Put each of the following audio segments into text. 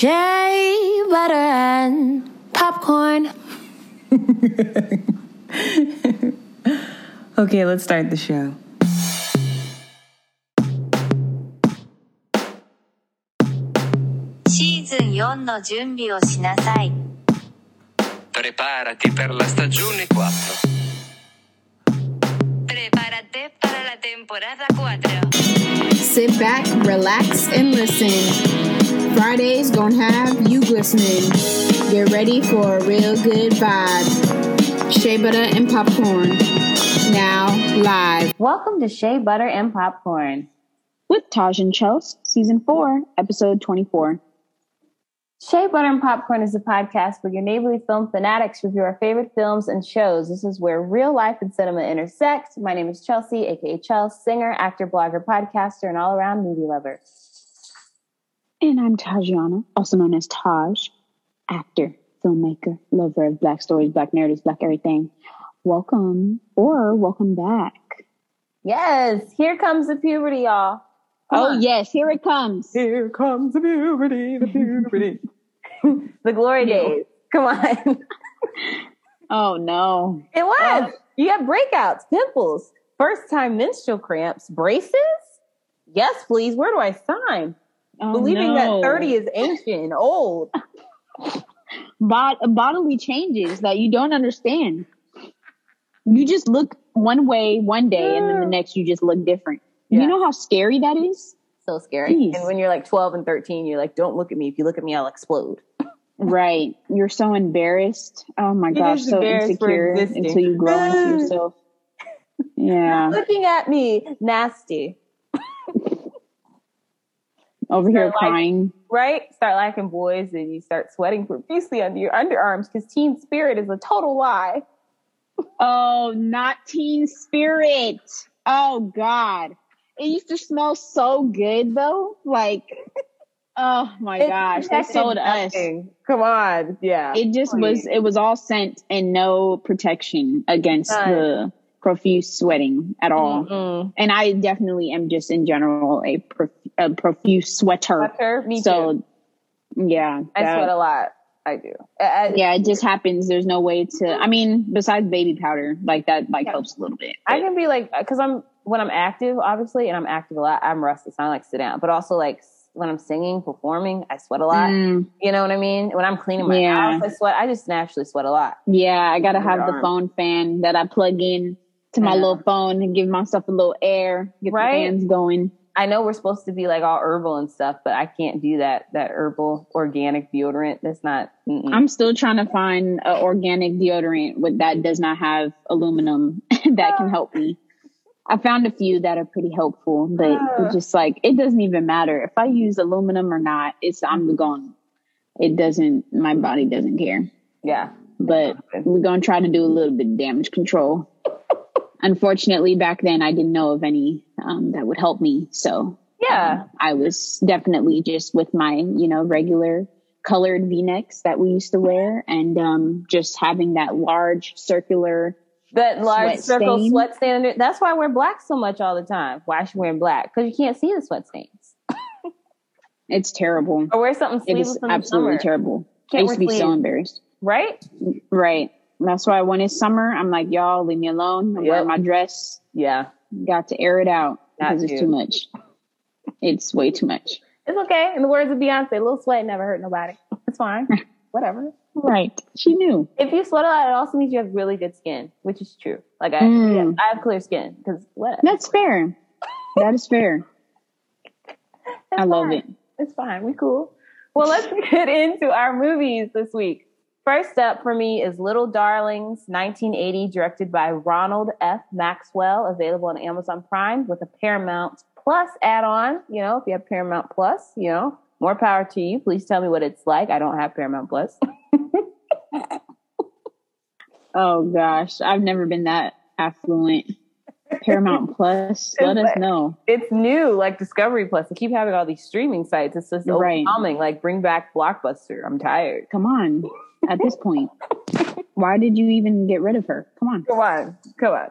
Shea butter and popcorn. Okay, let's start the show. Season Preparati per la stagione 4. Prepárate para la temporada 4. Sit back, relax, and listen. Fridays gonna have you glistening. Get ready for a real good vibe. Shea butter and popcorn. Now live Welcome to Shea Butter and Popcorn. with Taj and Chelsea, season four, episode twenty-four. Shea Butter and Popcorn is a podcast where your neighborly film fanatics review our favorite films and shows. This is where real life and cinema intersect. My name is Chelsea, aka Chelsea, singer, actor, blogger, podcaster, and all around movie lover. And I'm Tajana, also known as Taj, actor, filmmaker, lover of black stories, black narratives, black everything. Welcome or welcome back. Yes, here comes the puberty, y'all. Come oh on. yes, here it comes. Here comes the puberty, the puberty. the glory days. Come on. Oh no. It was. Oh. You have breakouts, pimples, first time menstrual cramps, braces? Yes, please. Where do I sign? Oh, Believing no. that 30 is ancient and old. Bod- bodily changes that you don't understand. You just look one way one day, and then the next you just look different. Yeah. You know how scary that is, So scary. Jeez. And when you're like 12 and 13, you're like, don't look at me. If you look at me, I'll explode. right? You're so embarrassed. Oh my gosh, so insecure until you grow into yourself. Yeah, Looking at me, nasty. Over here like- crying. Right? Start liking boys and you start sweating profusely under your underarms because teen spirit is a total lie. Oh, not teen spirit. Oh God. It used to smell so good though. Like, oh my It gosh, they sold us. Come on. Yeah. It just was, it was all scent and no protection against None. the profuse sweating at all. Mm-mm. And I definitely am just in general a, prof- a profuse sweater. Sweater? Me so, too. yeah. I that- sweat a lot. I do. I- yeah, it just happens. There's no way to, I mean, besides baby powder, like that, like Yeah. helps a little bit. I can be like, because I'm when I'm active, obviously, and I'm active a lot. I'm restless. I like to sit down, but also like when I'm singing, performing, I sweat a lot. Mm, You know what I mean? When I'm cleaning my Yeah. house, I sweat. I just naturally sweat a lot. yeah, I gotta have the phone fan that I plug in to my Yeah. little phone and give myself a little air, get Right? the fans going. I know we're supposed to be like all herbal and stuff, but I can't do that. That herbal organic deodorant. That's not. mm-mm. I'm still trying to find an organic deodorant with that does not have aluminum that can help me. I found a few that are pretty helpful, but Ah. it's just like it doesn't even matter if I use aluminum or not. It's I'm going. It doesn't. My body doesn't care. yeah. But we're gonna try to do a little bit of damage control. Unfortunately, back then I didn't know of any um, that would help me, so Yeah. I was definitely just with my, you know, regular colored V-necks that we used to wear and um, just having that large circular. That large Sweat circle stain. sweat stain. Under, that's why I wear black so much all the time. Why should wearing black? Because you can't see the sweat stains. It's terrible. Or wear something It sleeveless is in absolutely terrible. I Can't used to be wear so embarrassed. Right? Right. That's why when it's summer, I'm like, y'all leave me alone. I'm Yep. wearing my dress. Yeah. Got to air it out because it's too much. It's way too much. It's okay. In the words of Beyonce, a little sweat never hurt nobody. It's fine. Whatever. Right. She knew. If you sweat a lot, it also means you have really good skin, which is true. Like I, Mm. yeah, I have clear skin because what? That's fair. That is fair. I love it. It's fine. We cool. Well, let's get into our movies this week. First up for me is Little Darlings, 1980, directed by Ronald F. Maxwell, available on Amazon Prime with a Paramount Plus add-on. You know, if you have Paramount Plus, you know, more power to you. Please tell me what it's like. I don't have Paramount Plus. Oh gosh, I've never been that affluent. Paramount Plus, let us know. it's new, like Discovery Plus. They keep having all these streaming sites. It's just Right. overwhelming. Like, bring back Blockbuster. I'm tired. Come on, at this point, why did you even get rid of her? Come on. Come on, come on.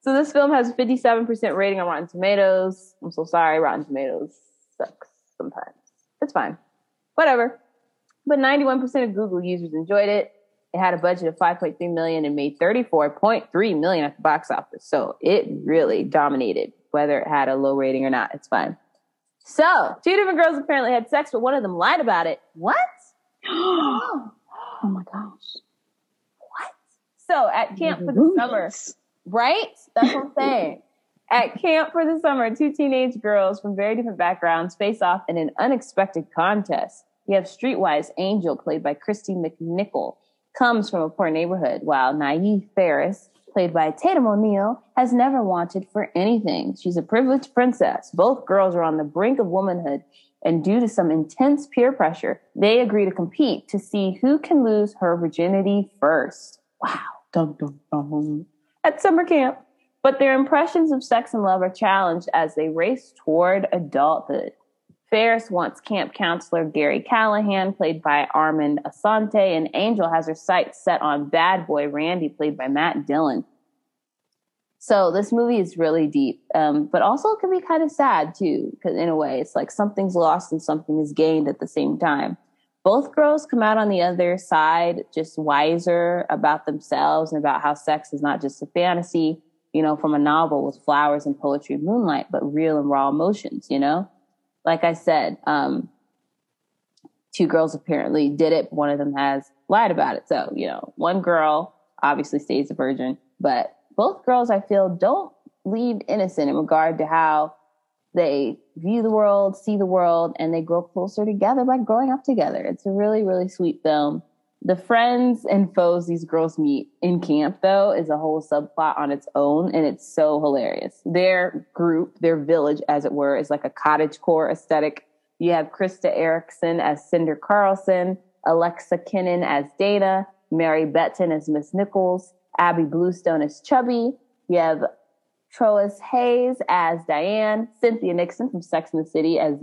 So this film has 57% rating on Rotten Tomatoes. I'm so sorry, Rotten Tomatoes sucks sometimes. It's fine. Whatever. but 91% of Google users enjoyed it. It had a budget of 5.3 million and made 34.3 million at the box office. So it really dominated, whether it had a low rating or not. It's fine. So two different girls apparently had sex, but one of them lied about it. What? oh my gosh. What? So at camp for the summer, right? That's what I'm saying. At camp for the summer, two teenage girls from very different backgrounds face off in an unexpected contest. You have Streetwise Angel, played by Kristy McNichol, comes from a poor neighborhood, while naive Ferris, played by Tatum O'Neal, has never wanted for anything. She's a privileged princess. Both girls are on the brink of womanhood, and due to some intense peer pressure, they agree to compete to see who can lose her virginity first. Wow. Dun, dun, dun. At summer camp. But their impressions of sex and love are challenged as they race toward adulthood. Ferris wants camp counselor Gary Callahan, played by Armand Assante, and Angel has her sights set on bad boy Randy, played by Matt Dillon. So this movie is really deep, um, but also it can be kind of sad too, because in a way, it's like something's lost and something is gained at the same time. Both girls come out on the other side just wiser about themselves and about how sex is not just a fantasy, you know, from a novel with flowers and poetry and moonlight, but real and raw emotions, you know? Like I said, um, two girls apparently did it. One of them has lied about it. So, you know, one girl obviously stays a virgin, but both girls, I feel, don't leave innocent in regard to how they view the world, see the world, and they grow closer together by growing up together. It's a really, really sweet film. The friends and foes these girls meet in camp, though, is a whole subplot on its own, and it's so hilarious. Their group, their village, as it were, is like a cottage core aesthetic. You have Krista Errickson as Cinder Carlson, Alexa Kenin as Dana, Mary Betton as Miss Nichols, Abby Bluestone as Chubby. You have Troas Hayes as Diane, Cynthia Nixon from Sex and the City as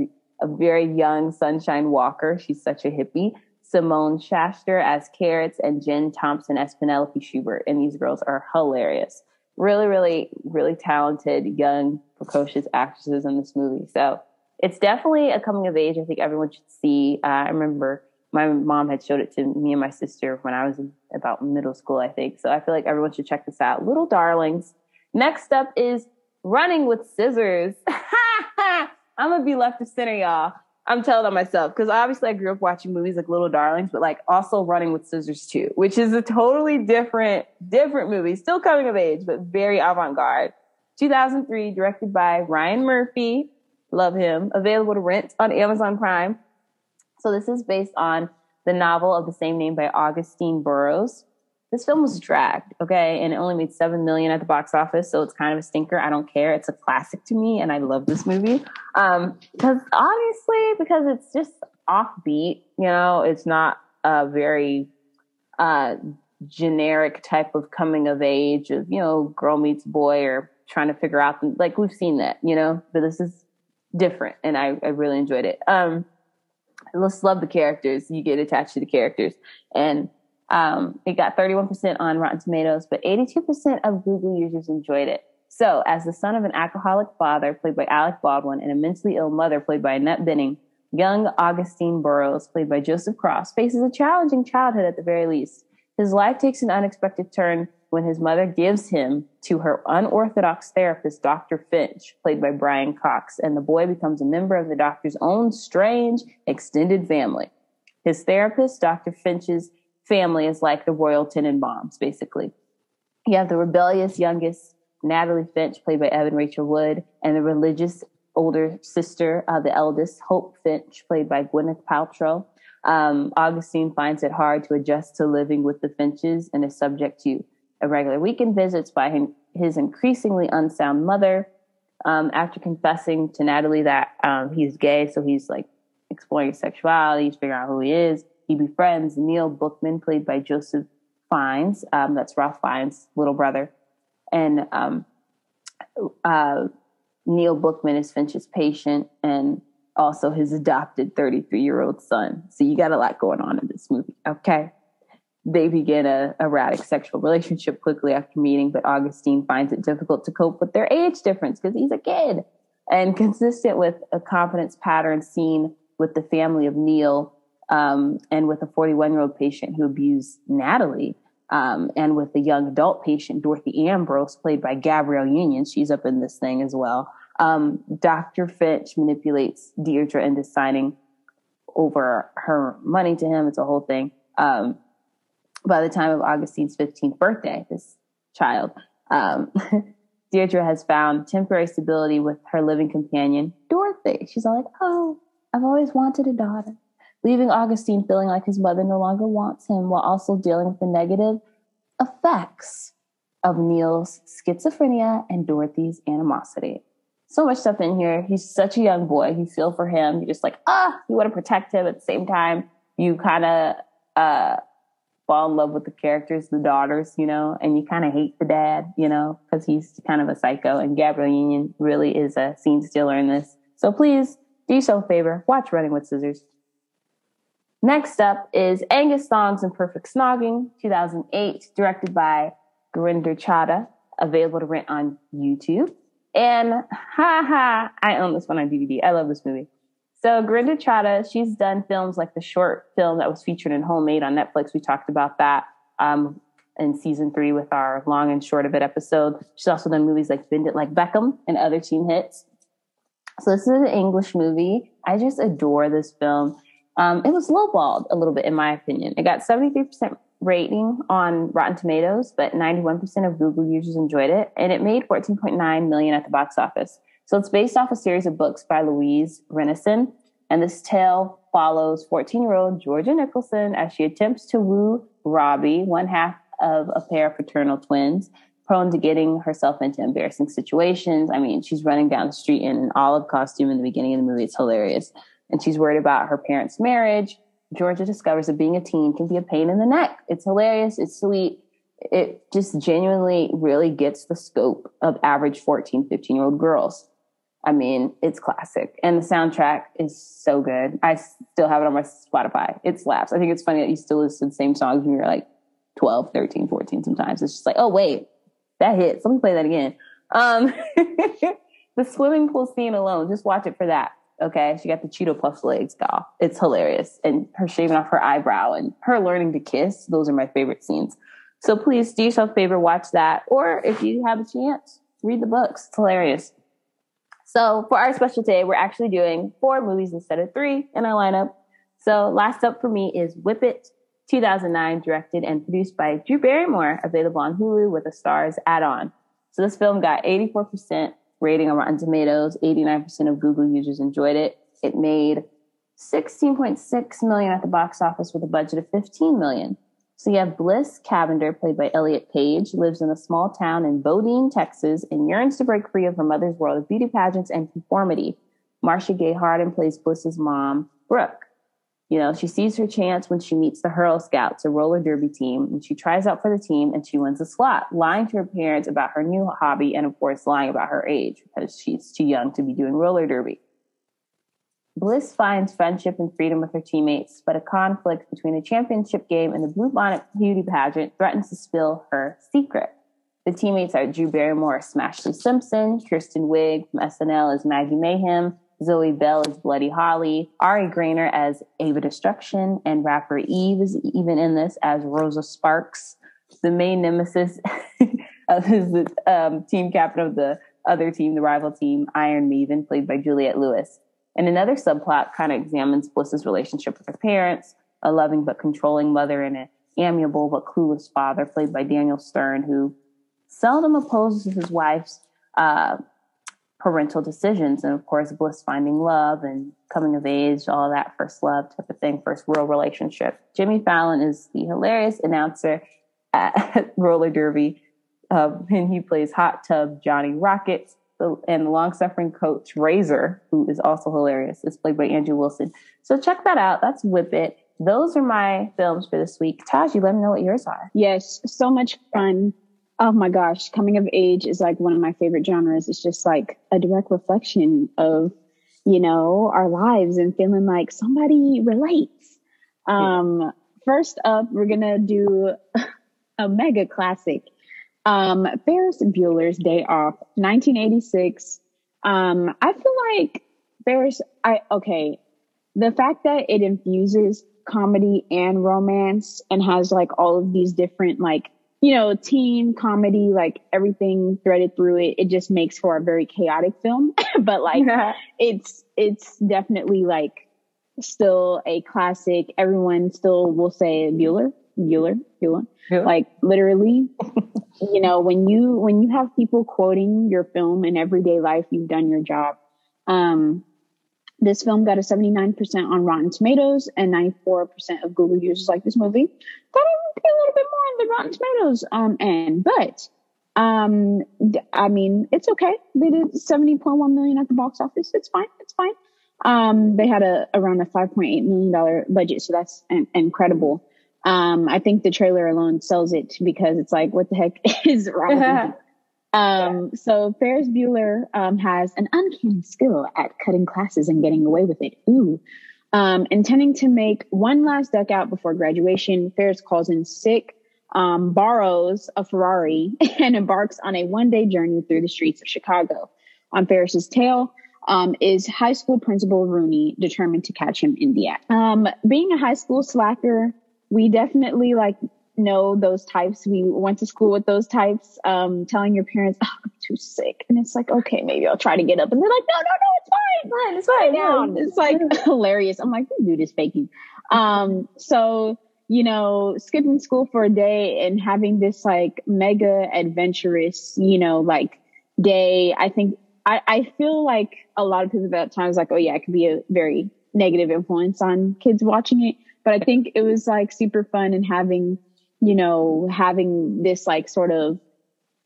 a very young Sunshine Walker. She's such a hippie. Simone Schachter as Carrots, and Jen Thompson as Penelope Schubert. And these girls are hilarious. Really, really, really talented, young, precocious actresses in this movie. So it's definitely a coming of age. I think everyone should see. Uh, I remember my mom had showed it to me and my sister when I was about middle school, I think. So I feel like everyone should check this out. Little Darlings. Next up is Running with Scissors. I'm gonna be left of center, y'all. I'm telling on myself because obviously I grew up watching movies like Little Darlings, but like also Running with Scissors too, which is a totally different, different movie. Still coming of age, but very avant-garde. 2003, directed by Ryan Murphy. Love him. Available to rent on Amazon Prime. So this is based on the novel of the same name by Augusten Burroughs. This film was dragged, okay, and it only made seven million at the box office, so it's kind of a stinker. I don't care. It's a classic to me, and I love this movie um, because obviously because it's just offbeat. You know, it's not a very uh, generic type of coming of age of you know girl meets boy or trying to figure out like we've seen that, you know, but this is different, and I, I really enjoyed it. Um, just love the characters. You get attached to the characters, and um, it got 31% on Rotten Tomatoes, but 82% of Google users enjoyed it. So, as the son of an alcoholic father, played by Alec Baldwin, and a mentally ill mother, played by Annette Bening, young Augusten Burroughs, played by Joseph Cross, faces a challenging childhood at the very least. His life takes an unexpected turn when his mother gives him to her unorthodox therapist, Dr. Finch, played by Brian Cox, and the boy becomes a member of the doctor's own strange extended family. His therapist, Dr. Finch's family is like the Royal Tenenbaums, basically. You have the rebellious youngest, Natalie Finch, played by Evan Rachel Wood, and the religious older sister, uh, the eldest, Hope Finch, played by Gwyneth Paltrow. Um, Augusten finds it hard to adjust to living with the Finches and is subject to irregular weekend visits by him, his increasingly unsound mother. Um, after confessing to Natalie that um, he's gay, so he's like exploring his sexuality, he's figuring out who he is he befriends Neil Bookman, played by Joseph Fiennes. Um, that's Ralph Fiennes' little brother. And um, uh, Neil Bookman is Finch's patient and also his adopted 33 year old son. So you got a lot going on in this movie. Okay. They begin a erratic sexual relationship quickly after meeting, but Augusten finds it difficult to cope with their age difference because he's a kid. And consistent with a confidence pattern seen with the family of Neil, um, and with a 41 year old patient who abused Natalie. Um, and with the young adult patient, Dorothy Ambrose, played by Gabrielle Union, she's up in this thing as well. Um, Dr. Finch manipulates Deirdre into signing over her money to him. It's a whole thing. Um, by the time of Augusten's 15th birthday, this child, um, Deirdre has found temporary stability with her living companion, Dorothy. She's all like, Oh, I've always wanted a daughter leaving Augusten feeling like his mother no longer wants him while also dealing with the negative effects of Neil's schizophrenia and Dorothy's animosity. So much stuff in here. He's such a young boy. You feel for him. You're just like, ah, you want to protect him. At the same time, you kind of uh, fall in love with the characters, the daughters, you know, and you kind of hate the dad, you know, because he's kind of a psycho. And Gabrielle Union really is a scene stealer in this. So please do yourself a favor, watch Running with Scissors. Next up is Angus Thongs and Perfect Snogging, 2008, directed by Gurinder Chadha, available to rent on YouTube. And ha ha, I own this one on DVD. I love this movie. So Gurinder Chadha, she's done films like the short film that was featured in Homemade on Netflix. We talked about that um, in season three with our long and short of it episode. She's also done movies like Bend It Like Beckham and other teen hits. So this is an English movie. I just adore this film. Um, it was lowballed a little bit, in my opinion. It got 73% rating on Rotten Tomatoes, but 91% of Google users enjoyed it, and it made 14.9 million at the box office. So it's based off a series of books by Louise Rennison, and this tale follows 14-year-old Georgia Nicholson as she attempts to woo Robbie, one half of a pair of fraternal twins, prone to getting herself into embarrassing situations. I mean, she's running down the street in an olive costume in the beginning of the movie. It's hilarious and she's worried about her parents' marriage. Georgia discovers that being a teen can be a pain in the neck. It's hilarious. It's sweet. It just genuinely really gets the scope of average 14, 15 year old girls. I mean, it's classic. And the soundtrack is so good. I still have it on my Spotify. It slaps. I think it's funny that you still listen to the same songs when you're like 12, 13, 14 sometimes. It's just like, oh, wait, that hits. Let me play that again. Um, the swimming pool scene alone, just watch it for that. Okay. She got the Cheeto Puffs legs off. It's hilarious. And her shaving off her eyebrow and her learning to kiss. Those are my favorite scenes. So please do yourself a favor, watch that. Or if you have a chance, read the books. It's hilarious. So for our special today, we're actually doing four movies instead of three in our lineup. So last up for me is Whip It, 2009, directed and produced by Drew Barrymore, available on Hulu with a stars add-on. So this film got 84% rating on Rotten Tomatoes. 89% of Google users enjoyed it. It made 16.6 million at the box office with a budget of 15 million. So you have Bliss Cavender, played by Elliot Page, lives in a small town in Bodeen, Texas, and yearns to break free of her mother's world of beauty pageants and conformity. Marcia Gay Harden plays Bliss's mom, Brooke. You know, she sees her chance when she meets the Hurl Scouts, a roller derby team, and she tries out for the team and she wins a slot, lying to her parents about her new hobby and, of course, lying about her age because she's too young to be doing roller derby. Bliss finds friendship and freedom with her teammates, but a conflict between the championship game and the Bluebonnet beauty pageant threatens to spill her secret. The teammates are Drew Barrymore as Smashley Simpson, Kristen Wiig from SNL as Maggie Mayhem, Zoe Bell as Bloody Holly, Ari Graynor as Ava Destruction, and rapper Eve is even in this as Rosa Sparks. The main nemesis of his um, team captain of the other team, the rival team, Iron Maven, played by Juliette Lewis. And another subplot kind of examines Bliss's relationship with her parents, a loving but controlling mother, and an amiable but clueless father, played by Daniel Stern, who seldom opposes his wife's uh, parental decisions. And of course, bliss finding love and coming of age, all that first love type of thing, first real relationship. Jimmy Fallon is the hilarious announcer at roller derby. Uh, and he plays hot tub Johnny Rockets. And the long suffering coach Razor, who is also hilarious, is played by Andrew Wilson. So check that out. That's Whip It. Those are my films for this week. Taji, let me know what yours are. Yes, so much fun. Oh my gosh, coming of age is like one of my favorite genres. It's just like a direct reflection of, you know, our lives and feeling like somebody relates. Um, first up, we're gonna do a mega classic. Um, Ferris Bueller's Day Off, 1986. Um, I feel like Ferris, I, okay, the fact that it infuses comedy and romance and has like all of these different like you know teen comedy like everything threaded through it it just makes for a very chaotic film. But like it's it's definitely like still a classic. Everyone still will say Bueller Bueller Bueller Bueller. like literally you know when you when you have people quoting your film in everyday life you've done your job um this film got a 79% on Rotten Tomatoes and 94% of Google users like this movie. It would be a little bit more on the Rotten Tomatoes um end, but um I mean it's okay. They did 70.1 million at the box office. It's fine. It's fine. Um they had a around a 5.8 million dollar budget, so that's in- incredible. Um I think the trailer alone sells it because it's like what the heck is wrong with you? Um, so Ferris Bueller um, has an uncanny skill at cutting classes and getting away with it. Ooh. Um, intending to make one last duck out before graduation, Ferris calls in sick, um, borrows a Ferrari, and embarks on a one day journey through the streets of Chicago. On Ferris's tail um, is high school principal Rooney, determined to catch him in the act. Um, being a high school slacker, we definitely like know those types. We went to school with those types, um, telling your parents, oh, I'm too sick. And it's like, okay, maybe I'll try to get up. And they're like, no, no, no, it's fine. It's Fine, it's fine. It's like hilarious. I'm like, this dude is faking. Um, so, you know, skipping school for a day and having this like mega adventurous, you know, like day, I think I, I feel like a lot of people at that time was like, oh yeah, it could be a very negative influence on kids watching it. But I think it was like super fun and having, you know, having this like sort of,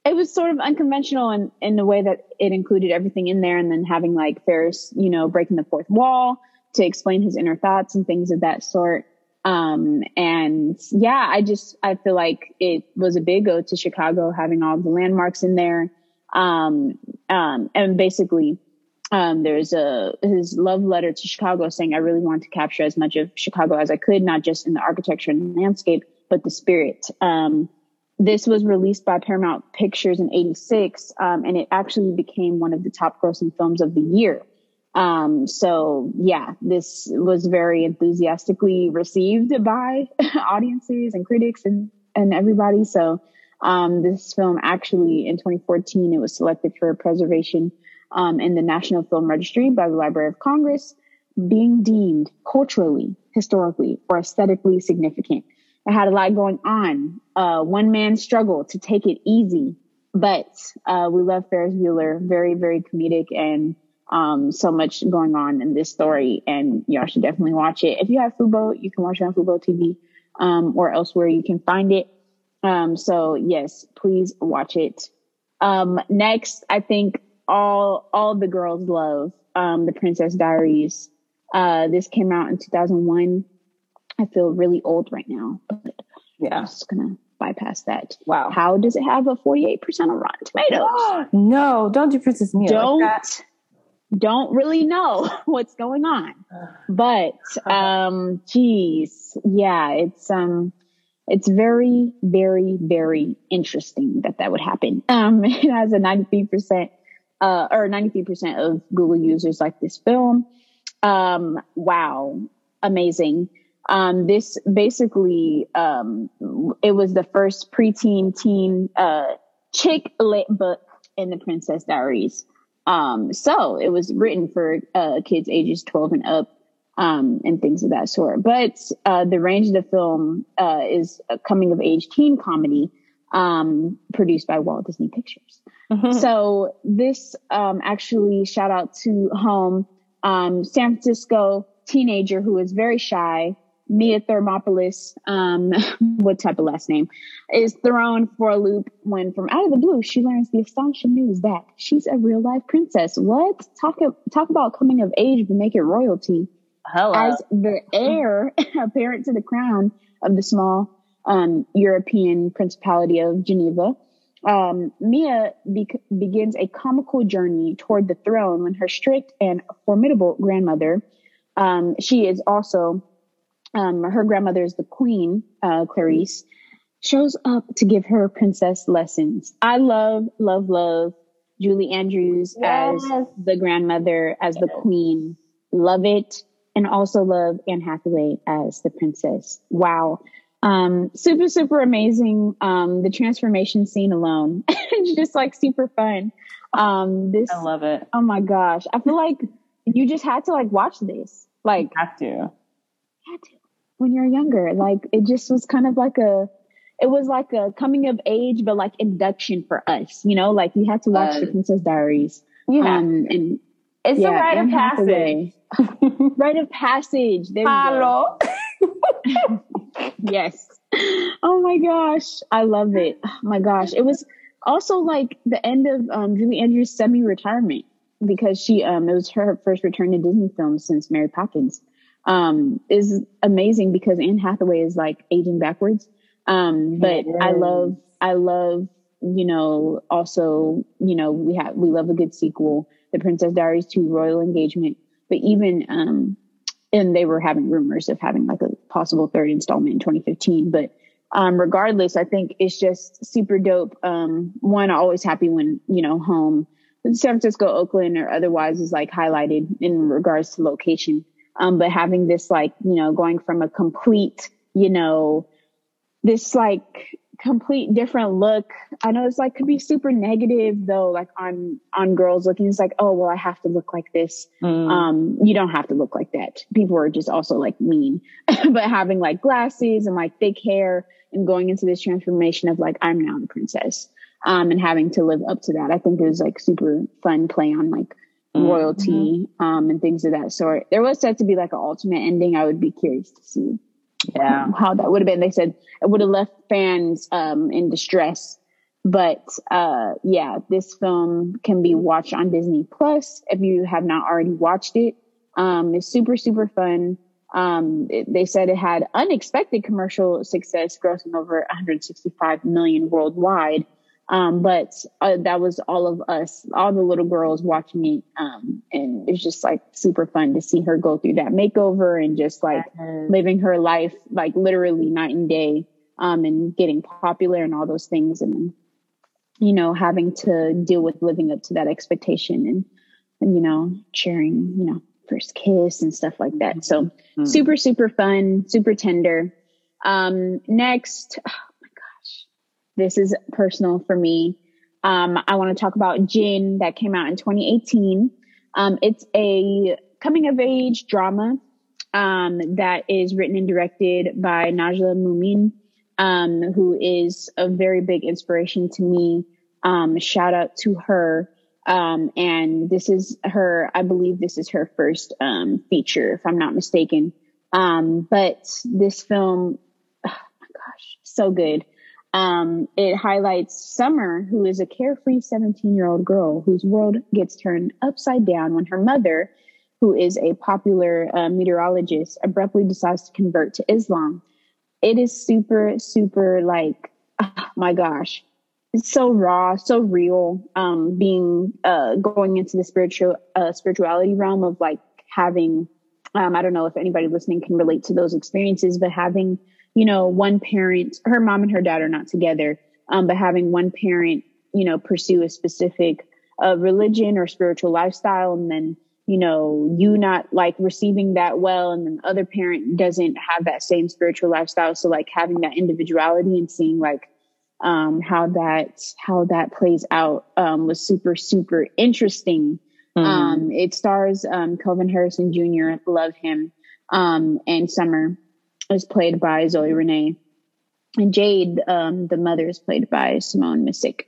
it was sort of unconventional in, in the way that it included everything in there and then having like Ferris, you know, breaking the fourth wall to explain his inner thoughts and things of that sort. Um, and yeah, I just, I feel like it was a big go to Chicago having all the landmarks in there. Um, um, and basically, um, there's a his love letter to Chicago saying, I really want to capture as much of Chicago as I could, not just in the architecture and landscape, but the spirit. Um, this was released by Paramount Pictures in 86, um, and it actually became one of the top grossing films of the year. Um, so yeah, this was very enthusiastically received by audiences and critics and, and everybody. So, um, this film actually in 2014, it was selected for preservation, um, in the National Film Registry by the Library of Congress, being deemed culturally, historically, or aesthetically significant. It had a lot going on. Uh, one man struggle to take it easy, but uh, we love Ferris Bueller. Very, very comedic and um, so much going on in this story, and y'all should definitely watch it. If you have Fubo, you can watch it on Fubo TV um, or elsewhere you can find it. Um, so yes, please watch it. Um, next, I think all all the girls love um, the Princess Diaries. Uh, this came out in 2001. I feel really old right now, but I'm Yeah. just gonna bypass that. Wow. How does it have a 48% on Rotten Tomatoes? no, don't do Princess Mia. don't that. don't really know what's going on. But um geez, yeah, it's um it's very, very, very interesting that that would happen. Um, it has a 93%, uh, or 93% of Google users like this film. Um, wow. Amazing. Um, this basically, um, it was the first preteen teen, uh, chick lit book in the Princess Diaries. Um, so it was written for, uh, kids ages 12 and up um, and things of that sort. But uh, the range of the film uh, is a coming of age teen comedy um, produced by Walt Disney Pictures. Mhm. So this um, actually shout out to home um, San Francisco teenager who is very shy. Mia Thermopolis, um, what type of last name, is thrown for a loop when from out of the blue she learns the astonishing news that she's a real life princess. What talk talk about coming of age but make it royalty Hello. as the heir apparent to the crown of the small um, European Principality of Genovia. Um, Mia bec begins a comical journey toward the throne when her strict and formidable grandmother, um, she is also, um, her grandmother is the queen, uh, Clarice, shows up to give her princess lessons. I love, love, love Julie Andrews as the grandmother, as the queen. Love it. and also love Anne Hathaway as the princess. Wow. Um, super, super amazing. Um, the transformation scene alone, it's just like super fun. Um, this, I love it. oh my gosh, I feel like you just had to like watch this, like you Have to. had to when you're younger. Like it just was kind of like a, it was like a coming of age, but like induction for us, you know, like we had to watch Uh, the Princess Diaries. Have Um, and It's a rite of passage. Rite of passage. There. Hello. Yes. Oh my gosh. I love it. Oh my gosh. It was also like the end of um, Julie Andrews' semi retirement because she, um, it was her first return to Disney films since Mary Poppins. Um, is amazing because Anne Hathaway is like aging backwards. Um, but I love, I love, you know, also, you know, we have, we love a good sequel, The Princess Diaries 2 Royal Engagement, but even, um, and they were having rumors of having like a possible third installment in 2015 but um regardless i think it's just super dope. Um one always happy when you know home san francisco oakland or otherwise is like highlighted in regards to location. Um but having this like you know going from a complete you know this like complete different look. I know it's like could be super negative though, like on on girls looking. It's like, oh well, I have to look like this. Mm. Um, you don't have to look like that. People are just also like mean, but having like glasses and like thick hair and going into this transformation of like I'm now the princess, um, and having to live up to that. I think it was like super fun play on like royalty, um, and things of that sort. There was said to be like an ultimate ending. I would be curious to see yeah. how that would have been. They said it would have left fans um, in distress. But uh, yeah, this film can be watched on Disney Plus if you have not already watched it. Um, it's super super fun. Um, it- they said it had unexpected commercial success, grossing over 165 million worldwide. Um, but uh, that was all of us, all the little girls watching it. Um, and it's just like super fun to see her go through that makeover and just like living her life like literally night and day um and getting popular and all those things and you know having to deal with living up to that expectation and and you know sharing you know first kiss and stuff like that so Mm. super super fun super tender um next this is personal for me um i want to talk about Jinn that came out in 2018 um it's a coming of age drama um, that is written and directed by Nijla Mu'min, um, who is a very big inspiration to me. Um, shout out to her. Um, and this is her, I believe this is her first feature, if I'm not mistaken. But this film, oh my gosh, so good. Um, it highlights Summer, who is a carefree 17 year old girl whose world gets turned upside down when her mother, who is a popular uh, meteorologist, abruptly decides to convert to Islam. It is super, super like, oh my gosh, it's so raw, so real. Um, being uh, going into the spiritual uh, spirituality realm of like having, um, I don't know if anybody listening can relate to those experiences, but having, you know, one parent, her mom and her dad are not together, um, but having one parent, you know, pursue a specific uh, religion or spiritual lifestyle, and then you know, you not like receiving that well, and then the other parent doesn't have that same spiritual lifestyle. So like having that individuality and seeing like um, how that how that plays out um, was super super interesting. Mm. Um, it stars um, Kelvin Harrison Jr. Love him, um, and Summer is played by Zoe Renee, and Jade, um, the mother, is played by Simone Missick.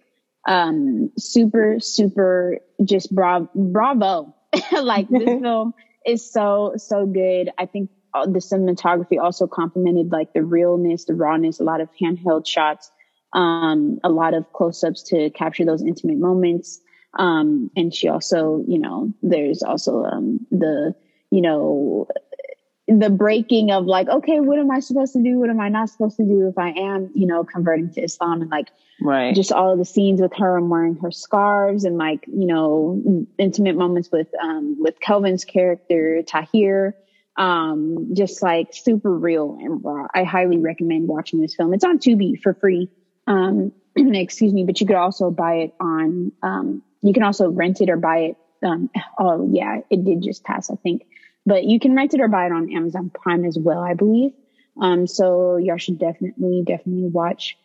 Um, super super just bravo bravo like this film is so so good. I think uh, the cinematography also complemented like the realness, the rawness, a lot of handheld shots, um, a lot of close-ups to capture those intimate moments. Um, and she also, you know, there's also um, the, you know, the breaking of like, okay, what am I supposed to do? What am I not supposed to do if I am, you know, converting to Islam? And like Right. just all of the scenes with her and wearing her scarves and like you know intimate moments with um with Kelvin's character Tahir. Um just like super real and raw. I highly recommend watching this film. It's on Tubi for free. Um excuse me but you could also buy it on um you can also rent it or buy it. Um oh yeah it did just pass I think but you can rent it or buy it on Amazon Prime as well, I believe. Um, so y'all should definitely, definitely watch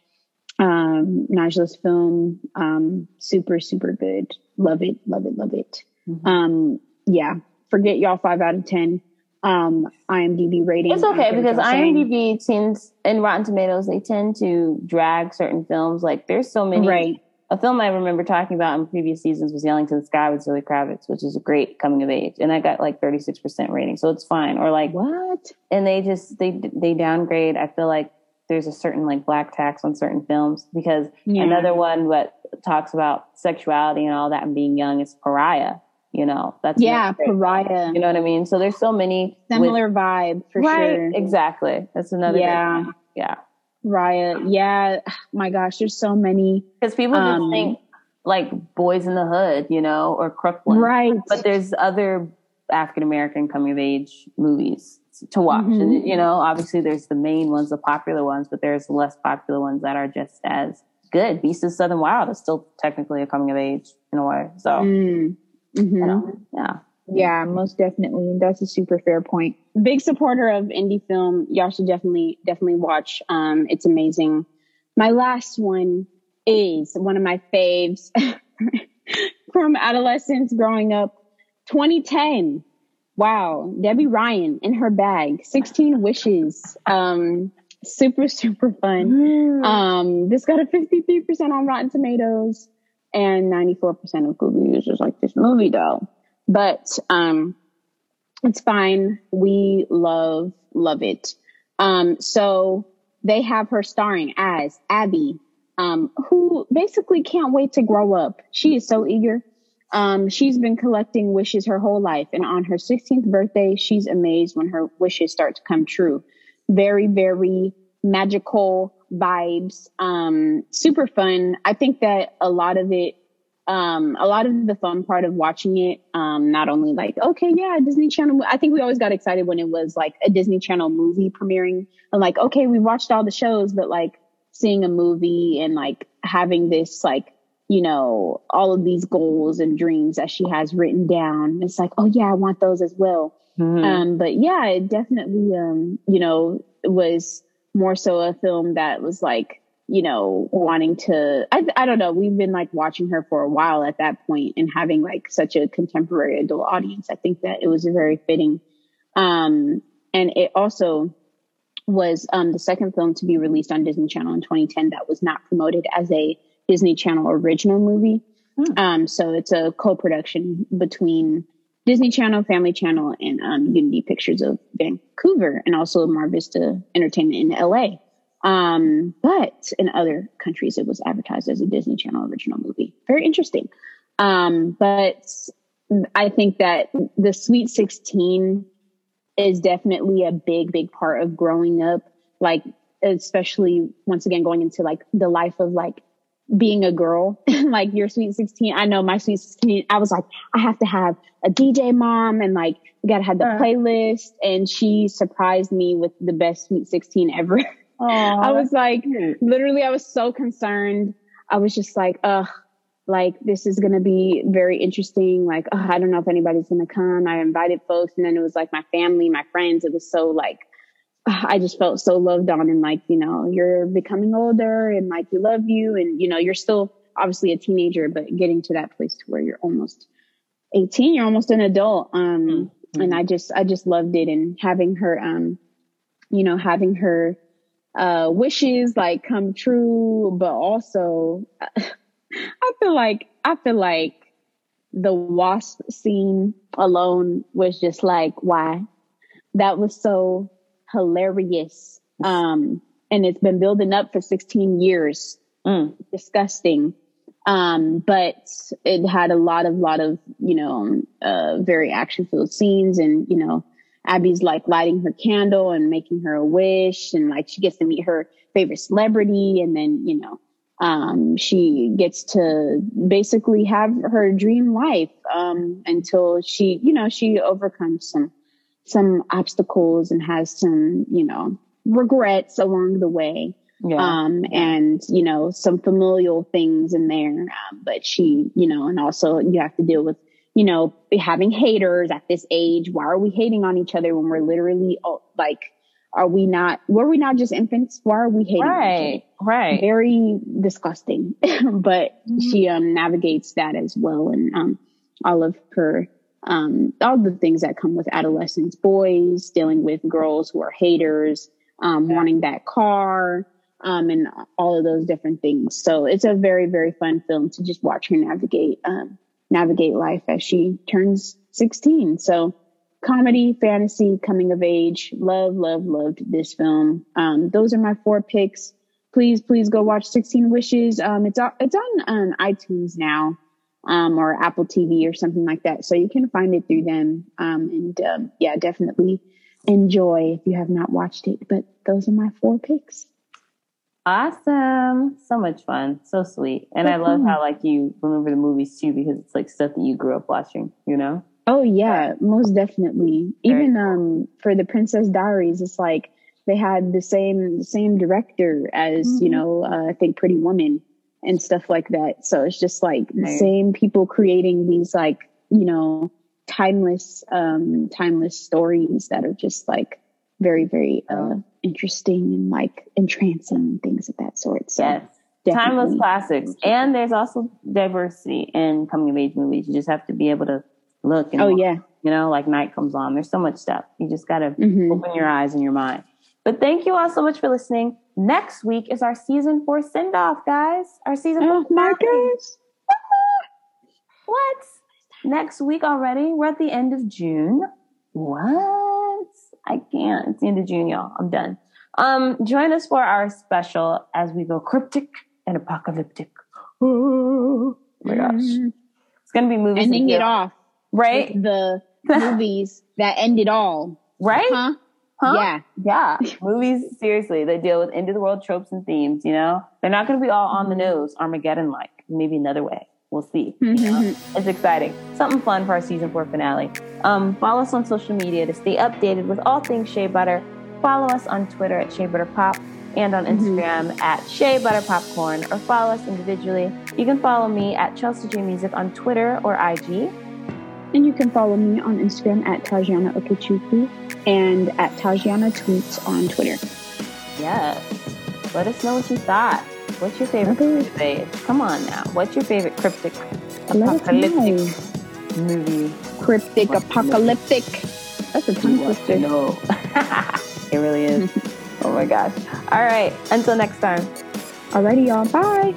um, Nijla's film. Um, super, super good. Love it, love it, love it. Mhm. Um, yeah, forget y'all five out of 10. Um, IMDb rating. It's okay because saying. IMDb tends and Rotten Tomatoes they tend to drag certain films. Like there's so many. Right. A film I remember talking about in previous seasons was Yelling to the Sky with Zoe Kravitz, which is a great coming of age, and I got like 36 percent rating, so it's fine. Or like, What? and they just they they downgrade. I feel like there's a certain like black tax on certain films because Yeah. another one that talks about sexuality and all that and being young is Pariah. You know, that's Yeah, Pariah. You know what I mean? So there's so many with- Similar vibe for right, sure. Exactly. That's another. Yeah. Yeah. Riot. Yeah. My gosh, there's so many. Because people Um, just think like Boys in the Hood, you know, or Crooklyn. Right. But there's other African American coming of age movies to watch. Mhm. And, you know, obviously there's the main ones, the popular ones, but there's less popular ones that are just as good. Beast of Southern Wild is still technically a coming of age in a way. So, Mm. Mhm. you know, yeah. Yeah, most definitely. That's a super fair point. Big supporter of indie film. Y'all should definitely, definitely watch. Um, it's amazing. My last one is one of my faves from adolescence growing up. 2010. Wow. Debby Ryan in her bag. 16 wishes. Um, super, super fun. Um, this got a 53% on Rotten Tomatoes and 94% of Google users like this movie though. But um, it's fine. We love, love it. Um, so they have her starring as Abby, um, who basically can't wait to grow up. She is so eager. Um, she's been collecting wishes her whole life, and on her 16th birthday, she's amazed when her wishes start to come true. Very, very magical vibes. Um, super fun. I think that a lot of it, um, a lot of the fun part of watching it, um, not only like, okay, yeah, Disney Channel. I think we always got excited when it was like a Disney Channel movie premiering. And like, okay, we watched all the shows, but like seeing a movie and like having this like you know, all of these goals and dreams that she has written down. It's like, oh yeah, I want those as well. Mhm. Um, but yeah, it definitely, um, you know, was more so a film that was like, you know, wanting to, I, I don't know. We've been like watching her for a while at that point and having like such a contemporary adult audience. I think that it was very fitting. Um, and it also was, um, the second film to be released on Disney Channel in 2010 that was not promoted as a Disney Channel original movie. Hmm. Um, so it's a co-production between Disney Channel, Family Channel, and um, Unity Pictures of Vancouver, and also Mar Vista Entertainment in LA. Um, but in other countries, it was advertised as a Disney Channel original movie. Very interesting. Um, but I think that the Sweet 16 is definitely a big, big part of growing up. Like, especially once again, going into like the life of like being a girl, like your sweet 16. I know my sweet 16, I was like, I have to have a DJ mom and like, we gotta have the Uh. playlist. And she surprised me with the best sweet 16 ever. I was like, literally, I was so concerned. I was just like, ugh, like this is gonna be very interesting. Like, ugh, I don't know if anybody's gonna come. I invited folks, and then it was like my family, my friends. It was so like, ugh, I just felt so loved on, and like, you know, you're becoming older, and like we love you, and you know, you're still obviously a teenager, but getting to that place to where you're almost 18, you're almost an adult. Um, and I just, I just loved it, and having her, um, you know, having her uh wishes like come true but also i feel like i feel like the wasp scene alone was just like why? That was so hilarious. Um and it's been building up for 16 years. Mm. disgusting. Um but it had a lot of lot of you know uh very action filled scenes and you know Abby's like lighting her candle and making her a wish and like she gets to meet her favorite celebrity and then you know um she gets to basically have her dream life um until she you know she overcomes some some obstacles and has some you know regrets along the way Yeah. um and you know some familial things in there um, but she you know and also you have to deal with you know, having haters at this age. Why are we hating on each other when we're literally oh, like, are we not, were we not just infants? Why are we hating? on each other? Right, right. very disgusting, but she um, navigates that as well, and um, all of her, um, all the things that come with adolescence, boys dealing with girls who are haters, um, wanting that car, um, and all of those different things. So it's a very, very fun film to just watch her navigate, um, navigate life as she turns 16. So comedy, fantasy, coming of age. Love, love, loved this film. Um, those are my four picks. Please, please go watch 16 Wishes. Um, it's, it's on, on iTunes now, um, or Apple TV or something like that. So you can find it through them. Um, and, um, yeah, definitely enjoy if you have not watched it. But those are my four picks. Awesome. So much fun. So sweet. And I love how like you remember the movies too because it's like stuff that you grew up watching, you know? Oh yeah, most definitely. Very Even cool. um for the Princess Diaries, it's like they had the same the same director as you Mhm. know uh, I think Pretty Woman and stuff like that. So it's just like the Right. same people creating these like you know timeless um timeless stories that are just like very very uh interesting and like entrancing and things of that sort. So yes. Timeless classics. And there's also diversity in coming of age movies. You just have to be able to look and Oh yeah. you know, like night comes on. There's so much stuff. You just gotta hmm open your eyes and your mind. But thank you all so much for listening. Next week is our season four send off, guys. Our season Oh four my gosh. What? Next week already? We're at the end of June. What? I can't. It's the end of June, y'all. I'm done. Um, join us for our special as we go cryptic and apocalyptic. Oh my gosh. Mhm. It's gonna be movies. Ending it off. Right? the movies that end it all. Right? Huh? Huh? Yeah. Yeah. movies, seriously, they deal with end of the world tropes and themes, you know? They're not gonna be all on the nose, Armageddon like. Maybe another way. We'll see. you know? It's exciting. Something fun for our season four finale. Um, follow us on social media to stay updated with all things Shea Butter. Follow us on Twitter at Shea Butter Pop and on Mhm. Instagram at Shea Butter Popcorn or follow us individually. You can follow me at Chelsea J Music on Twitter or IG. And you can follow me on Instagram at Tajana Okechukwu and at Tajana Tweets on Twitter. Yes. Let us know what you thought. What's your favorite Okay. Come on now. What's your favorite cryptic apocalyptic movie? Cryptic, apocalyptic. That's a tongue twister. know. it really is. oh my gosh. All right. Until next time. Alrighty, y'all. Bye.